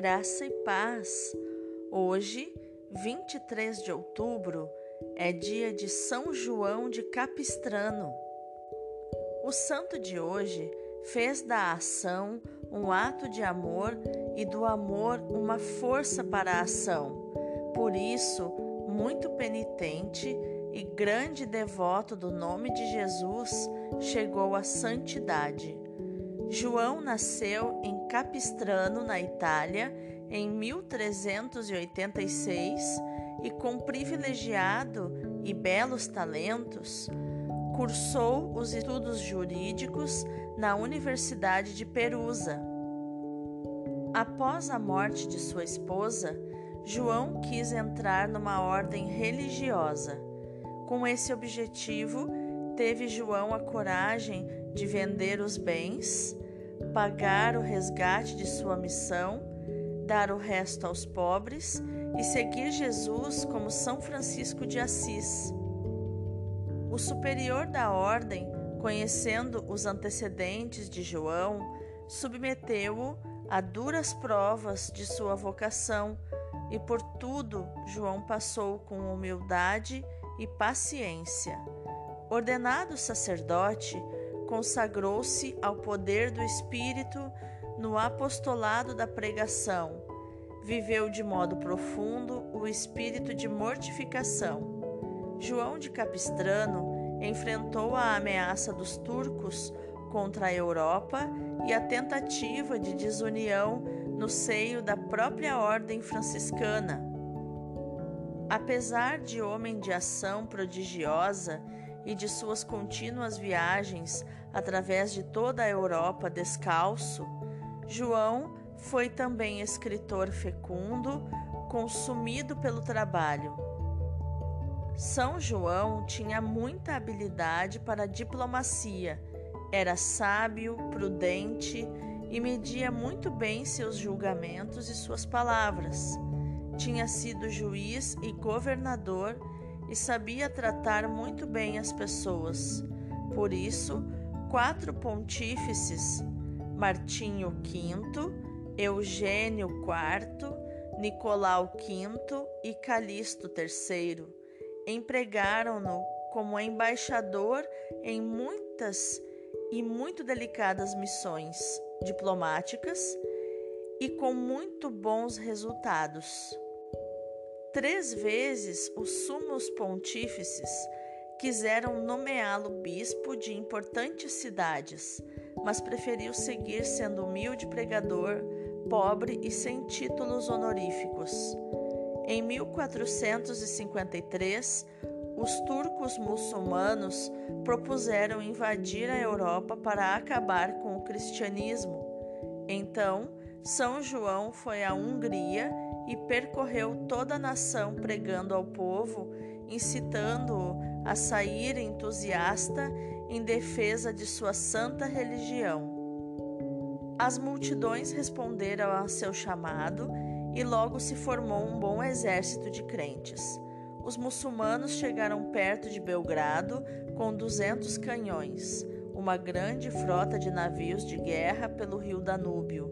Graça e paz. Hoje, 23 de outubro, é dia de São João de Capistrano. O santo de hoje fez da ação um ato de amor e do amor uma força para a ação. Por isso, muito penitente e grande devoto do nome de Jesus, chegou à santidade. João nasceu em Capistrano, na Itália, em 1386 e, com privilegiado e belos talentos, cursou os estudos jurídicos na Universidade de Perusa. Após a morte de sua esposa, João quis entrar numa ordem religiosa. Com esse objetivo, teve João a coragem de vender os bens, pagar o resgate de sua missão, dar o resto aos pobres e seguir Jesus como São Francisco de Assis. O superior da ordem, conhecendo os antecedentes de João, submeteu-o a duras provas de sua vocação, e por tudo João passou com humildade e paciência. Ordenado sacerdote, consagrou-se ao poder do Espírito no apostolado da pregação. Viveu de modo profundo o espírito de mortificação. João de Capistrano enfrentou a ameaça dos turcos contra a Europa e a tentativa de desunião no seio da própria ordem franciscana. Apesar de homem de ação prodigiosa, e de suas contínuas viagens através de toda a Europa descalço, João foi também escritor fecundo, consumido pelo trabalho. São João tinha muita habilidade para diplomacia, era sábio, prudente e media muito bem seus julgamentos e suas palavras. Tinha sido juiz e governador e sabia tratar muito bem as pessoas. Por isso, quatro pontífices, Martinho V, Eugênio IV, Nicolau V e Calixto III, empregaram-no como embaixador em muitas e muito delicadas missões diplomáticas e com muito bons resultados. Três vezes os sumos pontífices quiseram nomeá-lo bispo de importantes cidades, mas preferiu seguir sendo humilde pregador, pobre e sem títulos honoríficos. Em 1453, os turcos muçulmanos propuseram invadir a Europa para acabar com o cristianismo. Então, São João foi à Hungria e percorreu toda a nação pregando ao povo, incitando-o a sair entusiasta em defesa de sua santa religião. As multidões responderam a seu chamado e logo se formou um bom exército de crentes. Os muçulmanos chegaram perto de Belgrado com duzentos canhões, uma grande frota de navios de guerra pelo rio Danúbio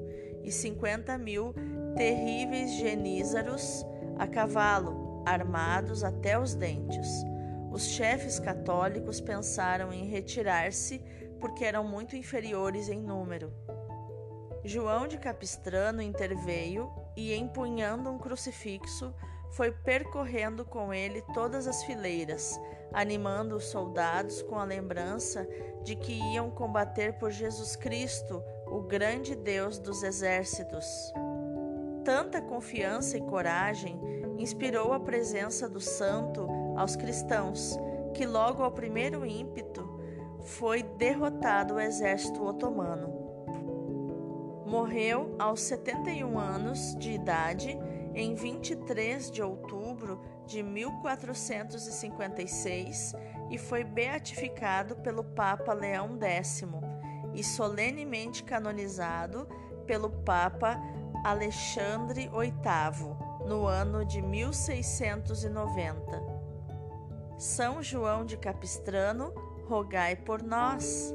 e cinquenta mil terríveis genízaros a cavalo, armados até os dentes. Os chefes católicos pensaram em retirar-se porque eram muito inferiores em número. João de Capistrano interveio e, empunhando um crucifixo, foi percorrendo com ele todas as fileiras, animando os soldados com a lembrança de que iam combater por Jesus Cristo, o grande Deus dos exércitos. Tanta confiança e coragem inspirou a presença do santo aos cristãos, que logo ao primeiro ímpeto foi derrotado o exército otomano. Morreu aos 71 anos de idade em 23 de outubro de 1456 e foi beatificado pelo Papa Leão X e solenemente canonizado pelo Papa Alexandre VIII, no ano de 1690. São João de Capistrano, rogai por nós.